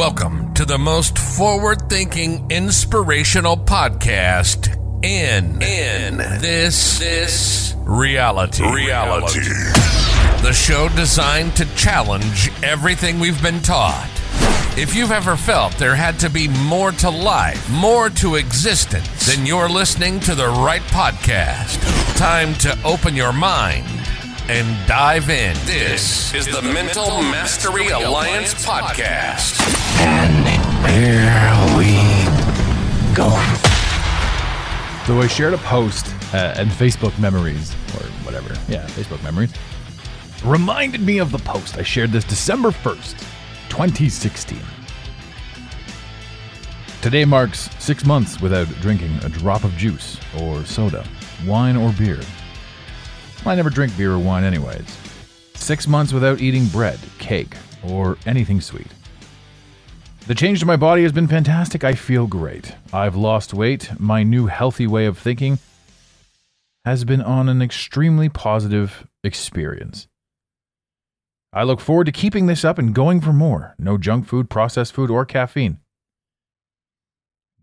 Welcome to the most forward thinking, inspirational podcast in, in this, this reality. Reality. The show designed to challenge everything we've been taught. If you've ever felt there had to be more to life, more to existence, then you're listening to the right podcast. Time to open your mind and dive in. This is the Mental Mastery Alliance podcast. And here we go. So I shared a post uh, and Facebook memories, or whatever. Yeah, Facebook memories. Reminded me of the post. I shared this December 1st, 2016. Today marks six months without drinking a drop of juice or soda, wine or beer. I never drink beer or wine, anyways. Six months without eating bread, cake, or anything sweet. The change to my body has been fantastic. I feel great. I've lost weight. My new healthy way of thinking has been on an extremely positive experience. I look forward to keeping this up and going for more. No junk food, processed food, or caffeine.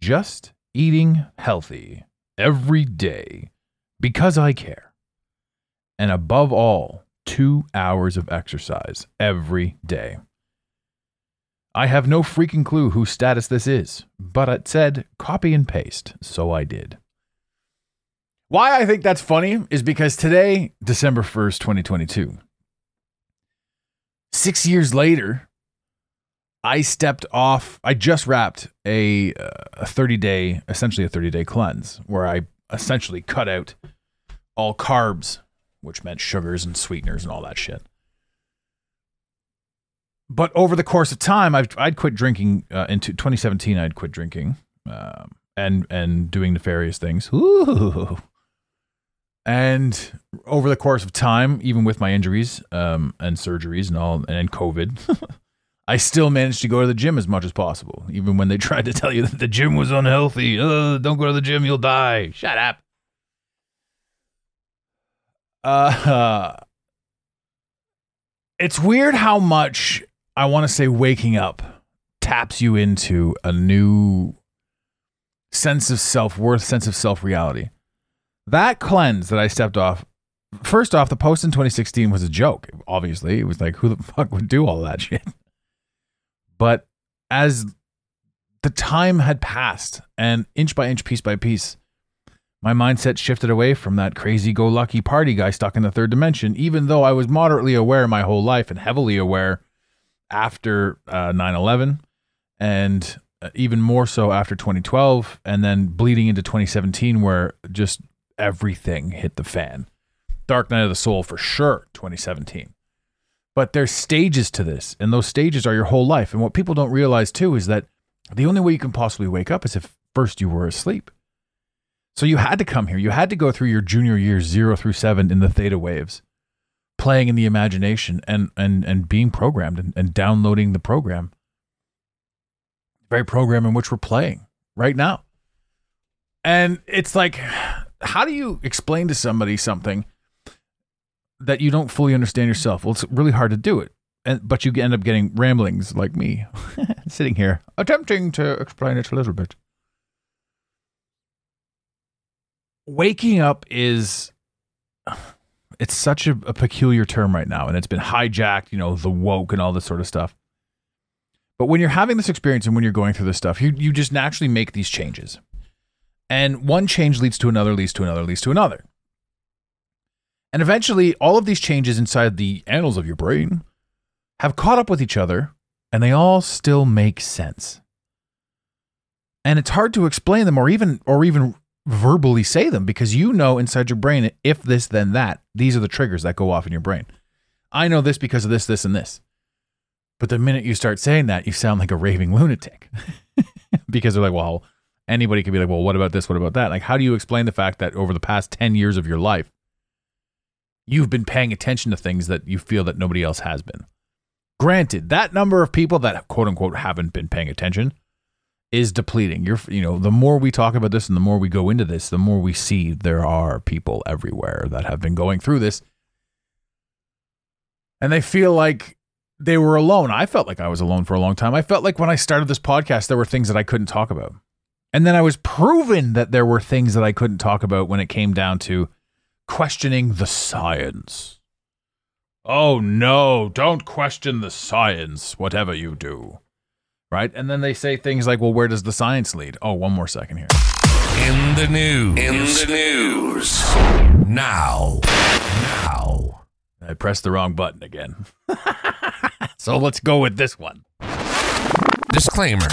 Just eating healthy every day because I care. And above all, two hours of exercise every day. I have no freaking clue whose status this is, but it said copy and paste, so I did. Why I think that's funny is because today, December 1st, 2022, six years later, I stepped off, I just wrapped a, a 30 day, essentially a 30 day cleanse, where I essentially cut out all carbs, which meant sugars and sweeteners and all that shit but over the course of time, I've I'd quit drinking uh, into 2017. I'd quit drinking um, and and doing nefarious things. Ooh. And over the course of time, even with my injuries um, and surgeries and all, and COVID, I still managed to go to the gym as much as possible. Even when they tried to tell you that the gym was unhealthy, uh, don't go to the gym, you'll die. Shut up. Uh, it's weird how much I want to say waking up taps you into a new sense of self worth, sense of self reality. That cleanse that I stepped off, first off, the post in 2016 was a joke. Obviously, it was like, who the fuck would do all that shit? But as the time had passed and inch by inch, piece by piece, my mindset shifted away from that crazy go lucky party guy stuck in the third dimension, even though I was moderately aware my whole life and heavily aware after uh, 9/11 and uh, even more so after 2012 and then bleeding into 2017 where just everything hit the fan. Dark Night of the Soul for sure 2017. But there's stages to this and those stages are your whole life and what people don't realize too is that the only way you can possibly wake up is if first you were asleep. So you had to come here. You had to go through your junior years 0 through 7 in the theta waves playing in the imagination and and and being programmed and, and downloading the program. The very program in which we're playing right now. And it's like how do you explain to somebody something that you don't fully understand yourself? Well it's really hard to do it. And but you end up getting ramblings like me sitting here attempting to explain it a little bit waking up is it's such a, a, peculiar term right now, and it's been hijacked. You know, the woke and all this sort of stuff. But when you're having this experience and when you're going through this stuff, you you just naturally make these changes, and one change leads to another, leads to another, leads to another, and eventually, all of these changes inside the annals of your brain have caught up with each other, and they all still make sense. And it's hard to explain them, or even or even verbally say them because you know inside your brain if this then that these are the triggers that go off in your brain. I know this because of this this and this. But the minute you start saying that you sound like a raving lunatic because they're like well anybody could be like well what about this? What about that? Like how do you explain the fact that over the past 10 years of your life you've been paying attention to things that you feel that nobody else has been? Granted that number of people that quote unquote haven't been paying attention is depleting. You're, you know, the more we talk about this and the more we go into this, the more we see there are people everywhere that have been going through this. And they feel like they were alone. I felt like I was alone for a long time. I felt like when I started this podcast, there were things that I couldn't talk about. And then I was proven that there were things that I couldn't talk about when it came down to questioning the science. Oh no, don't question the science, whatever you do. Right? And then they say things like, well, where does the science lead? Oh, one more second here. In the news. In the news. Now. Now. I pressed the wrong button again. so let's go with this one. Disclaimer.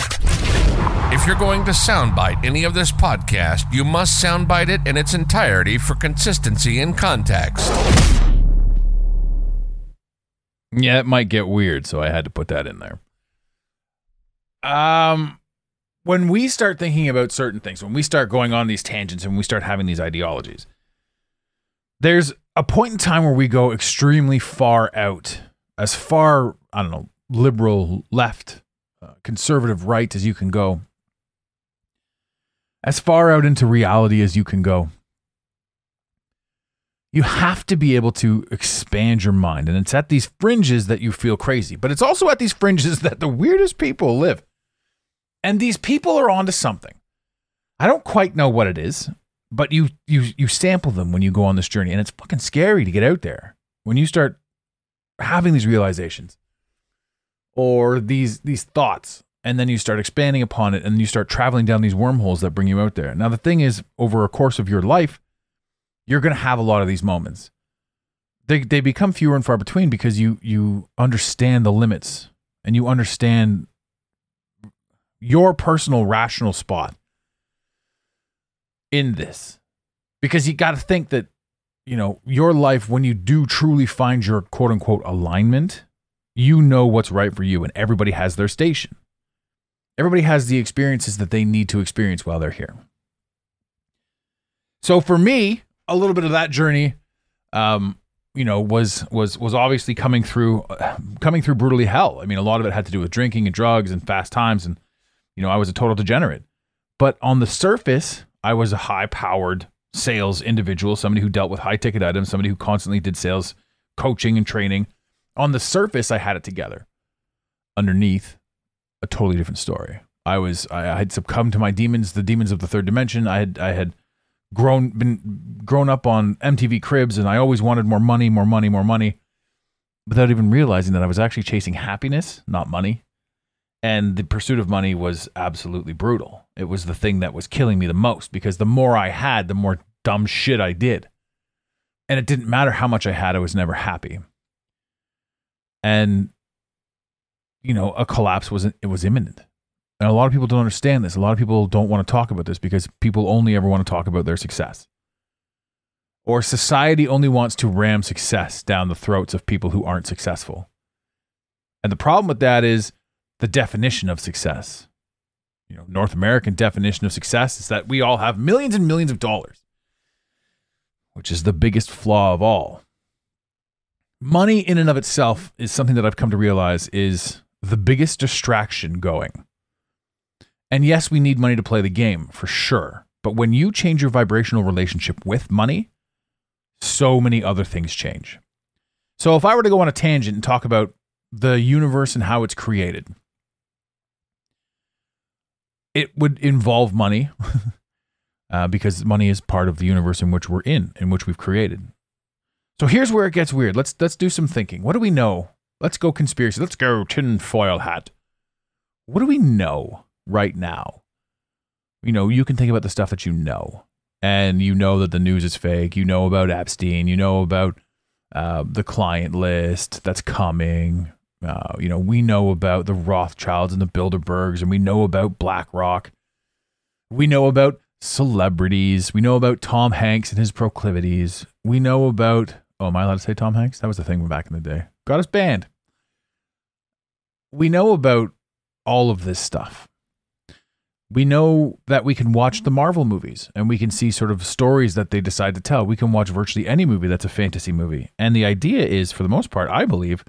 If you're going to soundbite any of this podcast, you must soundbite it in its entirety for consistency and context. Yeah, it might get weird, so I had to put that in there. Um when we start thinking about certain things, when we start going on these tangents and we start having these ideologies, there's a point in time where we go extremely far out, as far, I don't know, liberal, left, uh, conservative, right as you can go, as far out into reality as you can go. You have to be able to expand your mind. And it's at these fringes that you feel crazy, but it's also at these fringes that the weirdest people live. And these people are onto something. I don't quite know what it is, but you you you sample them when you go on this journey and it's fucking scary to get out there. When you start having these realizations or these these thoughts and then you start expanding upon it and you start traveling down these wormholes that bring you out there. Now the thing is over a course of your life, you're going to have a lot of these moments. They they become fewer and far between because you you understand the limits and you understand your personal rational spot in this. Because you got to think that you know your life when you do truly find your quote unquote alignment you know what's right for you and everybody has their station. Everybody has the experiences that they need to experience while they're here. So for me a little bit of that journey um you know was was was obviously coming through uh, coming through brutally hell. I mean a lot of it had to do with drinking and drugs and fast times and you know, I was a total degenerate. But on the surface, I was a high powered sales individual, somebody who dealt with high ticket items, somebody who constantly did sales coaching and training. On the surface, I had it together. Underneath, a totally different story. I was I had succumbed to my demons, the demons of the third dimension. I had I had grown been grown up on MTV Cribs and I always wanted more money, more money, more money without even realizing that I was actually chasing happiness, not money and the pursuit of money was absolutely brutal. It was the thing that was killing me the most because the more I had, the more dumb shit I did. And it didn't matter how much I had, I was never happy. And you know, a collapse wasn't—it was imminent. And a lot of people don't understand this. A lot of people don't want to talk about this because people only ever want to talk about their success. Or society only wants to ram success down the throats of people who aren't successful. And the problem with that is the definition of success. You know, North American definition of success is that we all have millions and millions of dollars, which is the biggest flaw of all. Money in and of itself is something that I've come to realize is the biggest distraction going. And yes, we need money to play the game for sure. But when you change your vibrational relationship with money, so many other things change. So if I were to go on a tangent and talk about the universe and how it's created, it would involve money uh, because money is part of the universe in which we're in, in which we've created. So here's where it gets weird. Let's let's do some thinking. What do we know? Let's go conspiracy. Let's go tinfoil hat. What do we know right now? You know, you can think about the stuff that you know, and you know that the news is fake. You know about Epstein. You know about uh, the client list that's coming. Uh, you know, we know about the Rothschilds and the Bilderbergs, and we know about BlackRock. We know about celebrities. We know about Tom Hanks and his proclivities. We know about. Oh, am I allowed to say Tom Hanks? That was the thing back in the day. Got us banned. We know about all of this stuff. We know that we can watch the Marvel movies and we can see sort of stories that they decide to tell. We can watch virtually any movie that's a fantasy movie. And the idea is, for the most part, I believe,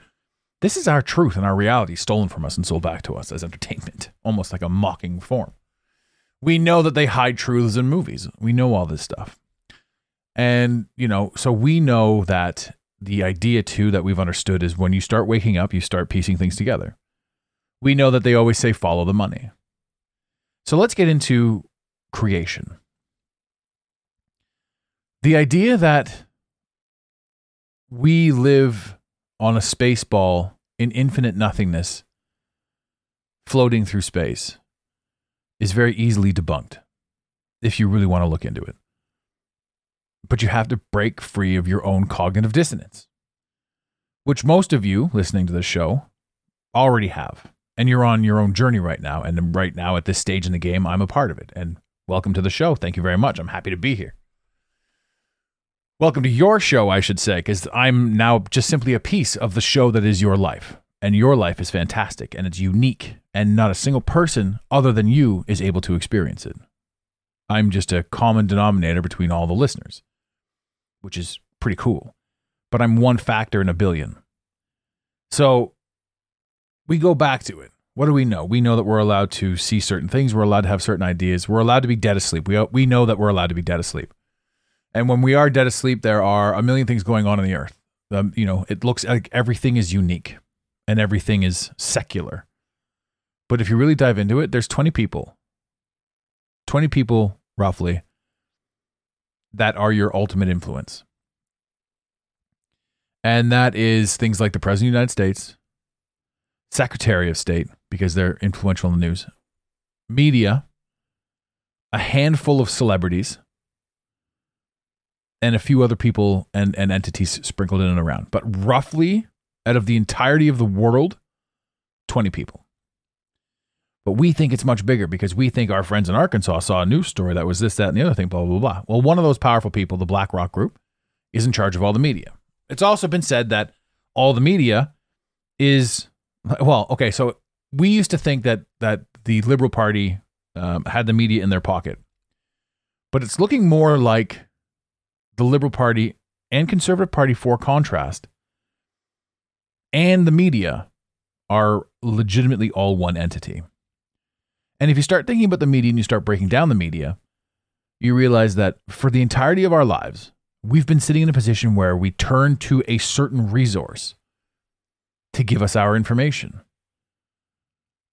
this is our truth and our reality stolen from us and sold back to us as entertainment, almost like a mocking form. We know that they hide truths in movies. We know all this stuff. And, you know, so we know that the idea too that we've understood is when you start waking up, you start piecing things together. We know that they always say follow the money. So let's get into creation. The idea that we live on a space ball in infinite nothingness floating through space is very easily debunked if you really want to look into it. But you have to break free of your own cognitive dissonance, which most of you listening to this show already have. And you're on your own journey right now. And right now, at this stage in the game, I'm a part of it. And welcome to the show. Thank you very much. I'm happy to be here. Welcome to your show, I should say, because I'm now just simply a piece of the show that is your life. And your life is fantastic and it's unique. And not a single person other than you is able to experience it. I'm just a common denominator between all the listeners, which is pretty cool. But I'm one factor in a billion. So we go back to it. What do we know? We know that we're allowed to see certain things. We're allowed to have certain ideas. We're allowed to be dead asleep. We, uh, we know that we're allowed to be dead asleep. And when we are dead asleep, there are a million things going on in the earth. Um, you know, it looks like everything is unique and everything is secular. But if you really dive into it, there's 20 people, 20 people roughly, that are your ultimate influence. And that is things like the President of the United States, Secretary of State, because they're influential in the news, media, a handful of celebrities, and a few other people and, and entities sprinkled in and around. But roughly, out of the entirety of the world, 20 people. But we think it's much bigger because we think our friends in Arkansas saw a news story that was this, that, and the other thing, blah, blah, blah. Well, one of those powerful people, the BlackRock Group, is in charge of all the media. It's also been said that all the media is, well, okay, so we used to think that that the Liberal Party um, had the media in their pocket, but it's looking more like the Liberal Party and Conservative Party, for contrast, and the media are legitimately all one entity. And if you start thinking about the media and you start breaking down the media, you realize that for the entirety of our lives, we've been sitting in a position where we turn to a certain resource to give us our information.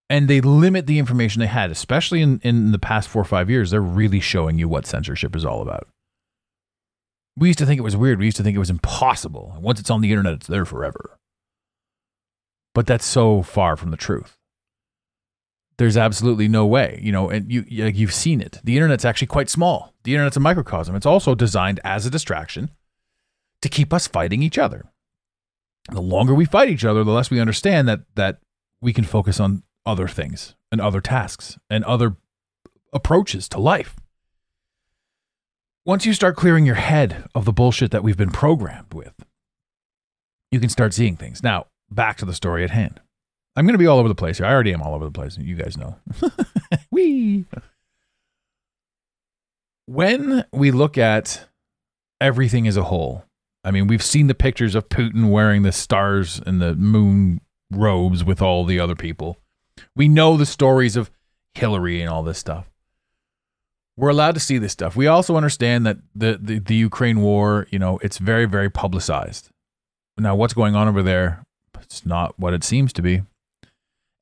And they limit the information they had, especially in, in the past four or five years. They're really showing you what censorship is all about. We used to think it was weird. We used to think it was impossible. Once it's on the internet, it's there forever. But that's so far from the truth. There's absolutely no way, you know, and you you've seen it. The internet's actually quite small. The internet's a microcosm. It's also designed as a distraction to keep us fighting each other. The longer we fight each other, the less we understand that that we can focus on other things and other tasks and other approaches to life. Once you start clearing your head of the bullshit that we've been programmed with, you can start seeing things. Now, back to the story at hand. I'm going to be all over the place here. I already am all over the place. You guys know. Wee. When we look at everything as a whole, I mean, we've seen the pictures of Putin wearing the stars and the moon robes with all the other people. We know the stories of Hillary and all this stuff. We're allowed to see this stuff. We also understand that the, the, the Ukraine war, you know, it's very, very publicized. Now, what's going on over there? It's not what it seems to be.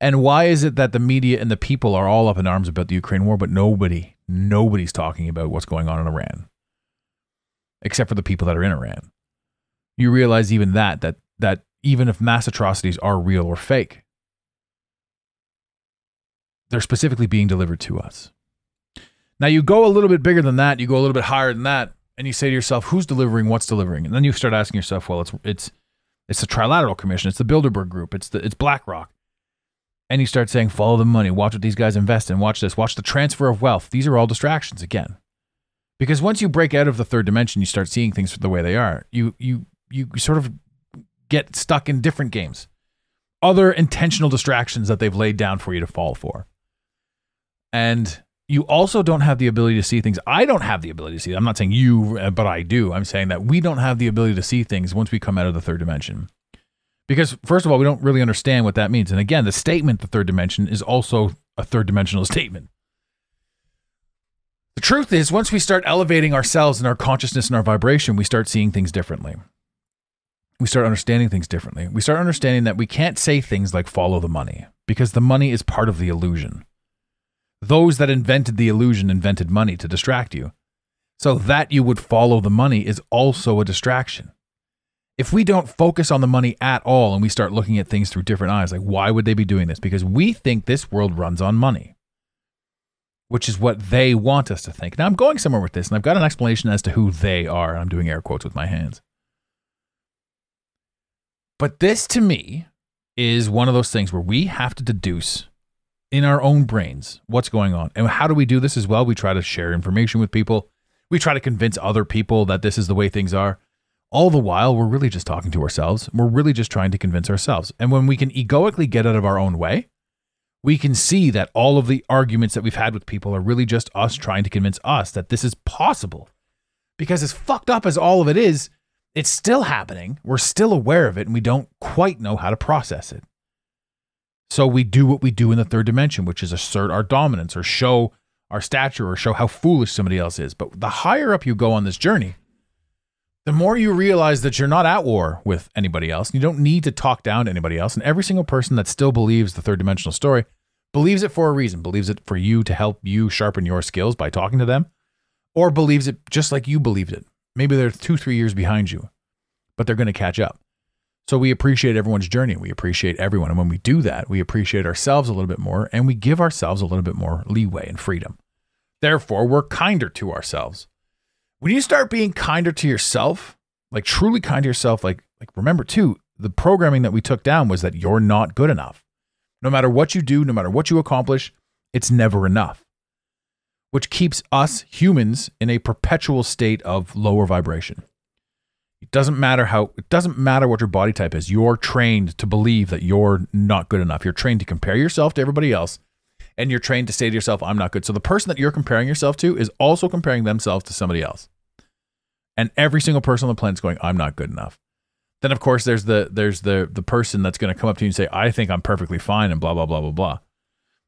And why is it that the media and the people are all up in arms about the Ukraine war, but nobody, nobody's talking about what's going on in Iran, except for the people that are in Iran? You realize even that that that even if mass atrocities are real or fake, they're specifically being delivered to us. Now you go a little bit bigger than that, you go a little bit higher than that, and you say to yourself, who's delivering, what's delivering? And then you start asking yourself, well, it's it's it's the Trilateral Commission, it's the Bilderberg Group, it's the it's BlackRock. And you start saying, follow the money, watch what these guys invest in, watch this, watch the transfer of wealth. These are all distractions again. Because once you break out of the third dimension, you start seeing things the way they are. You you you sort of get stuck in different games. Other intentional distractions that they've laid down for you to fall for. And you also don't have the ability to see things. I don't have the ability to see. I'm not saying you, uh, but I do. I'm saying that we don't have the ability to see things once we come out of the third dimension. Because, first of all, we don't really understand what that means. And again, the statement, the third dimension, is also a third dimensional statement. The truth is, once we start elevating ourselves and our consciousness and our vibration, we start seeing things differently. we start understanding things differently. We start understanding that we can't say things like follow the money because the money is part of the illusion. Those that invented the illusion invented money to distract you. So that you would follow the money is also a distraction. If we don't focus on the money at all and we start looking at things through different eyes, like why would they be doing this? Because we think this world runs on money, which is what they want us to think. Now I'm going somewhere with this and I've got an explanation as to who they are. I'm doing air quotes with my hands. But this to me is one of those things where we have to deduce in our own brains what's going on. And how do we do this as well? We try to share information with people we try to convince other people that this is the way things are. All the while, we're really just talking to ourselves. We're really just trying to convince ourselves. And when we can egoically get out of our own way, we can see that all of the arguments that we've had with people are really just us trying to convince us that this is possible. Because as fucked up as all of it is, it's still happening. We're still aware of it and we don't quite know how to process it. So we do what we do in the third dimension, which is assert our dominance or show our stature or show how foolish somebody else is. But the higher up you go on this journey, the more you realize that you're not at war with anybody else. You don't need to talk down to anybody else. And every single person that still believes the third dimensional story believes it for a reason, believes it for you to help you sharpen your skills by talking to them, or believes it just like you believed it. Maybe they're two, three years behind you, but they're going to catch up. So we appreciate everyone's journey. We appreciate everyone. And when we do that, we appreciate ourselves a little bit more and we give ourselves a little bit more leeway and freedom. Therefore, we're kinder to ourselves. When you start being kinder to yourself, like truly kind to yourself, like like remember too, the programming that we took down was that you're not good enough. No matter what you do, no matter what you accomplish, it's never enough. Which keeps us humans in a perpetual state of lower vibration. It doesn't matter how it doesn't matter what your body type is. You're trained to believe that you're not good enough. You're trained to compare yourself to everybody else and you're trained to say to yourself, I'm not good. So the person that you're comparing yourself to is also comparing themselves to somebody else. And every single person on the planet is going, I'm not good enough. Then of course there's the there's the the person that's going to come up to you and say, I think I'm perfectly fine and blah blah blah blah blah.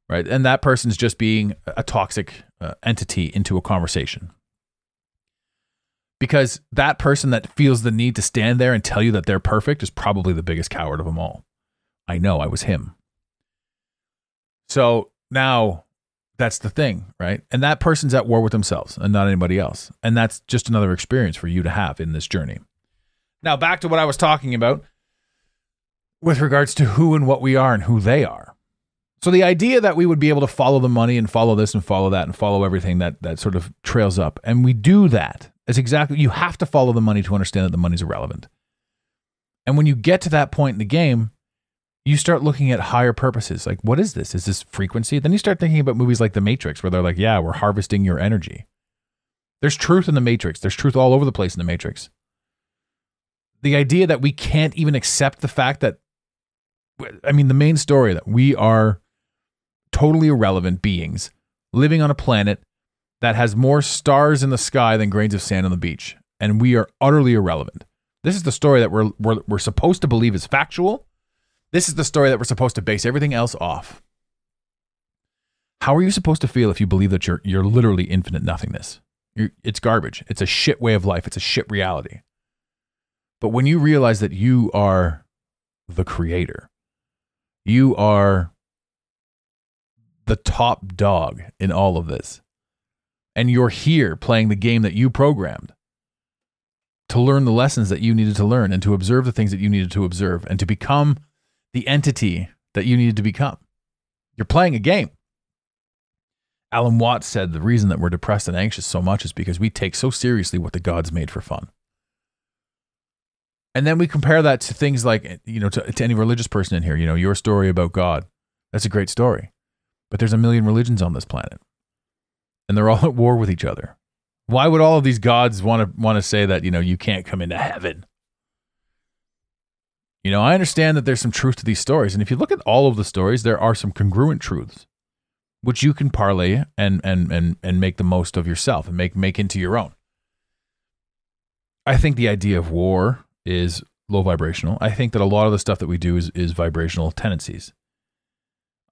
Right? And that person's just being a toxic uh, entity into a conversation. Because that person that feels the need to stand there and tell you that they're perfect is probably the biggest coward of them all. I know, I was him. So now, that's the thing, right? And that person's at war with themselves and not anybody else. And that's just another experience for you to have in this journey. Now, back to what I was talking about with regards to who and what we are and who they are. So the idea that we would be able to follow the money and follow this and follow that and follow everything that that sort of trails up, and we do that. It's exactly you have to follow the money to understand that the money's irrelevant. And when you get to that point in the game, you start looking at higher purposes. Like, what is this? Is this frequency? Then you start thinking about movies like The Matrix, where they're like, yeah, we're harvesting your energy. There's truth in The Matrix. There's truth all over the place in The Matrix. The idea that we can't even accept the fact that, I mean, the main story that we are totally irrelevant beings living on a planet that has more stars in the sky than grains of sand on the beach. And we are utterly irrelevant. This is the story that we're, we're, we're supposed to believe is factual this is the story that we're supposed to base everything else off. How are you supposed to feel if you believe that you're you're literally infinite nothingness? You're, it's garbage. It's a shit way of life. It's a shit reality. But when you realize that you are the creator, you are the top dog in all of this, and you're here playing the game that you programmed to learn the lessons that you needed to learn and to observe the things that you needed to observe and to become the entity that you needed to become. You're playing a game. Alan Watts said the reason that we're depressed and anxious so much is because we take so seriously what the gods made for fun. And then we compare that to things like, you know, to, to any religious person in here, you know, your story about God. That's a great story. But there's a million religions on this planet. And they're all at war with each other. Why would all of these gods want to want to say that, you know, you can't come into heaven? You know, I understand that there's some truth to these stories. And if you look at all of the stories, there are some congruent truths which you can parlay and and and and make the most of yourself and make make into your own. I think the idea of war is low vibrational. I think that a lot of the stuff that we do is is vibrational tendencies.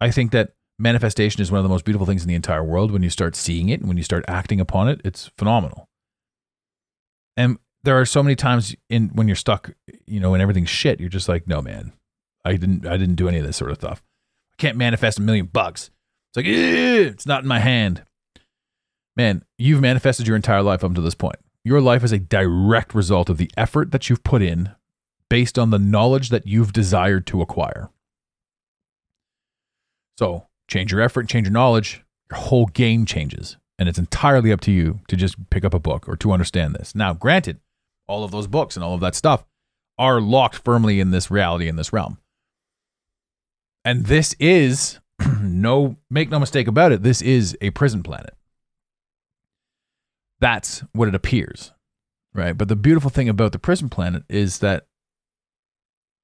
I think that manifestation is one of the most beautiful things in the entire world when you start seeing it and when you start acting upon it, it's phenomenal. And there are so many times in when you're stuck, you know, and everything's shit, you're just like, no, man, I didn't, I didn't do any of this sort of stuff. I can't manifest a million bucks. It's like, it's not in my hand. Man, you've manifested your entire life up to this point. Your life is a direct result of the effort that you've put in based on the knowledge that you've desired to acquire. So change your effort, change your knowledge, your whole game changes. And it's entirely up to you to just pick up a book or to understand this. Now, granted, all of those books and all of that stuff are locked firmly in this reality, in this realm. And this is no, make no mistake about it, this is a prison planet. That's what it appears, right? But the beautiful thing about the prison planet is that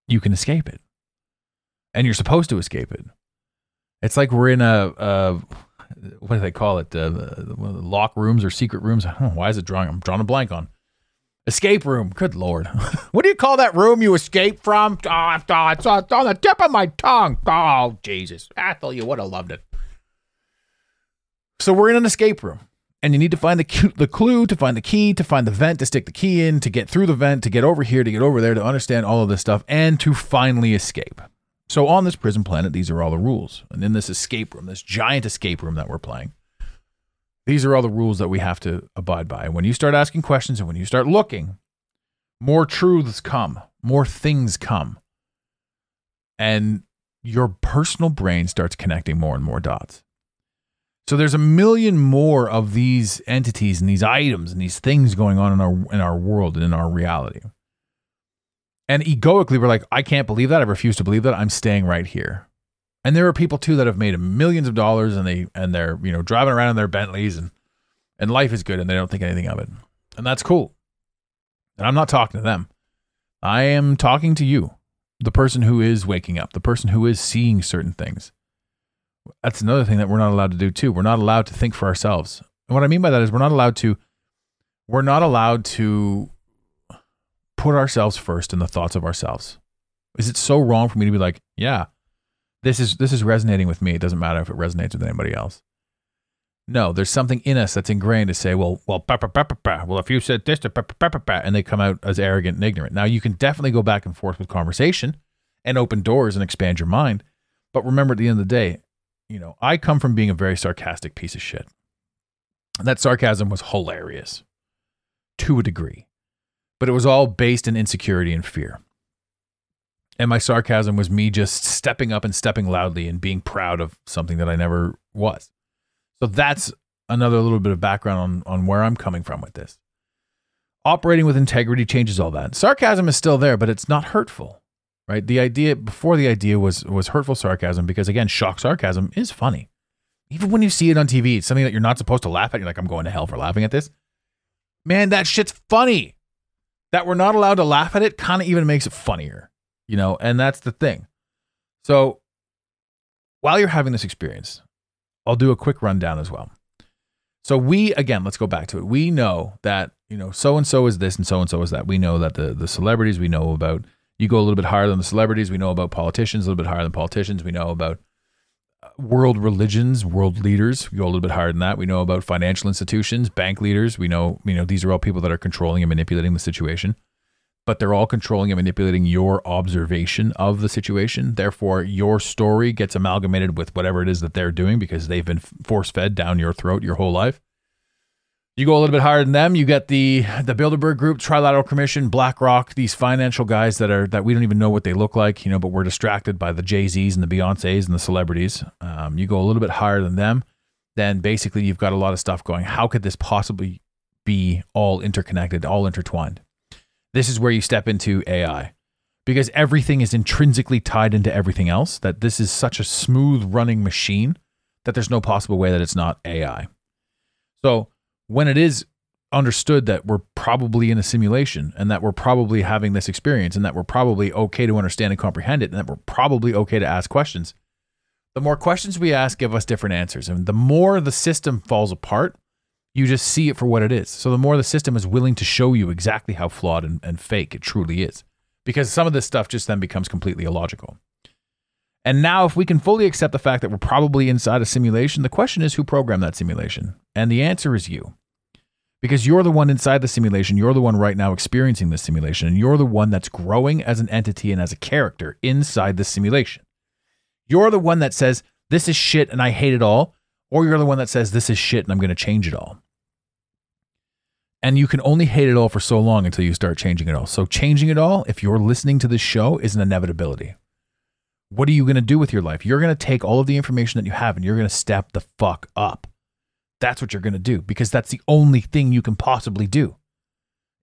you can escape it. And you're supposed to escape it. It's like we're in a, a what do they call it? Uh, lock rooms or secret rooms. Why is it drawing? I'm drawing a blank on. Escape room. Good lord. what do you call that room you escape from? Oh, it's on the tip of my tongue. Oh, Jesus. Ethel, you would have loved it. So we're in an escape room. And you need to find the, the clue, to find the key, to find the vent, to stick the key in, to get through the vent, to get over here, to get over there, to understand all of this stuff, and to finally escape. So on this prison planet, these are all the rules. And in this escape room, this giant escape room that we're playing, these are all the rules that we have to abide by. And when you start asking questions and when you start looking, more truths come, more things come. And your personal brain starts connecting more and more dots. So there's a million more of these entities and these items and these things going on in our in our world and in our reality. And egoically, we're like, I can't believe that. I refuse to believe that. I'm staying right here. And there are people too that have made millions of dollars and they and they're you know driving around in their Bentleys and and life is good and they don't think anything of it, and that's cool. And I'm not talking to them. I am talking to you, the person who is waking up, the person who is seeing certain things. That's another thing that we're not allowed to do too. We're not allowed to think for ourselves. And what I mean by that is we're not allowed to we're not allowed to put ourselves first in the thoughts of ourselves. Is it so wrong for me to be like, yeah, this is this is resonating with me. It doesn't matter if it resonates with anybody else. No, there's something in us that's ingrained to say, well, well, bah, bah, bah, well, if you said this, and they come out as arrogant and ignorant. Now you can definitely go back and forth with conversation and open doors and expand your mind. But remember, at the end of the day, you know, I come from being a very sarcastic piece of shit. That sarcasm was hilarious to a degree but it was all based in insecurity and fear. And my sarcasm was me just stepping up and stepping loudly and being proud of something that I never was. So that's another little bit of background on, on where I'm coming from with this. Operating with integrity changes all that. Sarcasm is still there, but it's not hurtful, right? The idea before the idea was was hurtful sarcasm because again, shock sarcasm is funny. Even when you see it on TV, it's something that you're not supposed to laugh at. You're like, I'm going to hell for laughing at this. Man, that shit's funny that we're not allowed to laugh at it kind of even makes it funnier, you know, and that's the thing. So while you're having this experience, I'll do a quick rundown as well. So we again, let's go back to it. We know that, you know, so and so is this and so and so is that. We know that the the celebrities we know about you go a little bit higher than the celebrities, we know about politicians, a little bit higher than politicians, we know about world religions, world leaders. We go a little bit higher than that. We know about financial institutions, bank leaders. We know, you know, these are all people that are controlling and manipulating the situation. But they're all controlling and manipulating your observation of the situation. Therefore, your story gets amalgamated with whatever it is that they're doing because they've been force fed down your throat your whole life. You go a little bit higher than them. You get the the Bilderberg Group, Trilateral Commission, BlackRock, these financial guys that are that we don't even know what they look like, you know, but we're distracted by the Jay Z's and the Beyonces and the celebrities. Um, you go a little bit higher than them, then basically you've got a lot of stuff going. How could this possibly be all interconnected, all intertwined? This is where you step into AI because everything is intrinsically tied into everything else. That this is such a smooth running machine that there's no possible way that it's not AI. So when it is understood that we're probably in a simulation and that we're probably having this experience and that we're probably okay to understand and comprehend it and that we're probably okay to ask questions, the more questions we ask give us different answers. And the more the system falls apart, you just see it for what it is. So the more the system is willing to show you exactly how flawed and, and fake it truly is. Because some of this stuff just then becomes completely illogical. And now, if we can fully accept the fact that we're probably inside a simulation, the question is who programmed that simulation? And the answer is you. because you're the one inside the simulation. You're the one right now experiencing the simulation, and you're the one that's growing as an entity and as a character inside the simulation. You're the one that says, This is shit and I hate it all, or you're the one that says, This is shit and I'm going to change it all. And you can only hate it all for so long until you start changing it all. So, changing it all, if you're listening to this show, is an inevitability. What are you going to do with your life? You're going to take all of the information that you have and you're going to step the fuck up. That's what you're going to do because that's the only thing you can possibly do.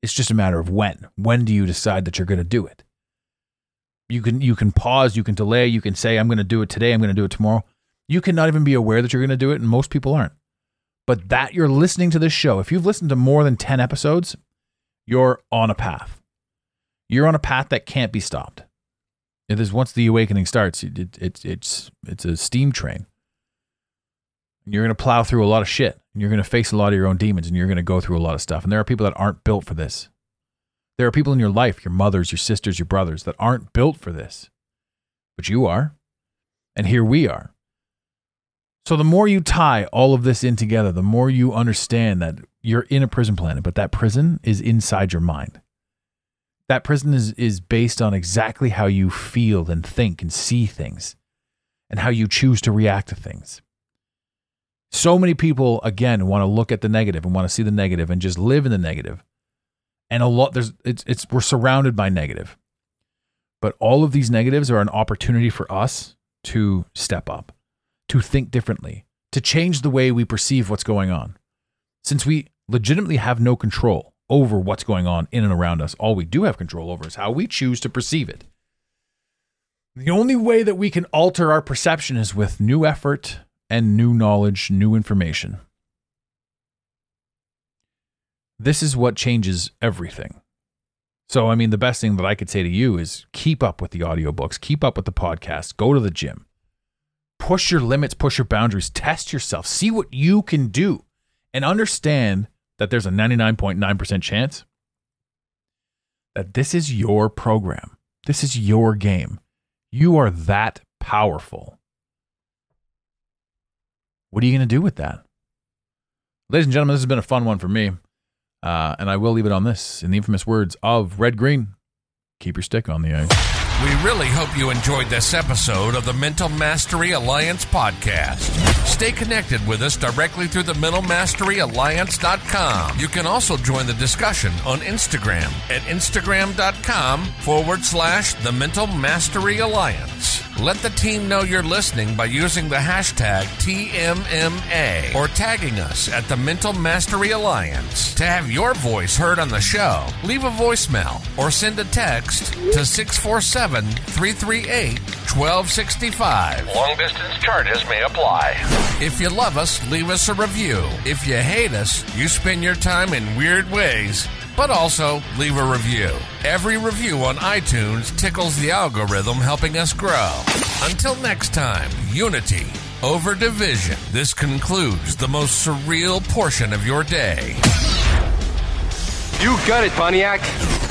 It's just a matter of when. When do you decide that you're going to do it? You can you can pause, you can delay, you can say I'm going to do it today, I'm going to do it tomorrow. You cannot even be aware that you're going to do it and most people aren't. But that you're listening to this show, if you've listened to more than 10 episodes, you're on a path. You're on a path that can't be stopped. It is once the awakening starts, it, it, it's it's it's a steam train. You're going to plow through a lot of shit, and you're going to face a lot of your own demons, and you're going to go through a lot of stuff. And there are people that aren't built for this. There are people in your life, your mothers, your sisters, your brothers, that aren't built for this, but you are, and here we are. So the more you tie all of this in together, the more you understand that you're in a prison planet, but that prison is inside your mind. That prison is, is based on exactly how you feel and think and see things and how you choose to react to things. So many people, again, want to look at the negative and want to see the negative and just live in the negative. And a lot, there's, it's, it's, we're surrounded by negative. But all of these negatives are an opportunity for us to step up to think differently, to change the way we perceive what's going on. Since we legitimately have no control over what's going on in and around us, all we do have control over is how we choose to perceive it. The only way that we can alter our perception is with new effort and new knowledge, new information. This is what changes everything. So, I mean, the best thing that I could say to you is keep up with the audiobooks, keep up with the podcast, go to the gym, push your limits, push your boundaries, test yourself, see what you can do, and understand that there's a 99.9% chance that this is your program. This is your game. You are that powerful. What are you going to do with that? Ladies and gentlemen, this has been a fun one for me. Uh, and I will leave it on this in the infamous words of Red Green keep your stick on the ice. We really hope you enjoyed this episode of the Mental Mastery Alliance podcast. Stay connected with us directly through the mentalmasteryalliance.com. You can also join the discussion on Instagram at instagram.com forward slash the Mental Mastery Alliance. Let the team know you're listening by using the hashtag TMMA or tagging us at the Mental Mastery Alliance. To have your voice heard on the show, leave a voicemail or send a text to 647 338 1265. Long distance charges may apply. If you love us, leave us a review. If you hate us, you spend your time in weird ways but also leave a review. Every review on iTunes tickles the algorithm, helping us grow. Until next time, unity over division. This concludes the most surreal portion of your day. You got it, Pontiac.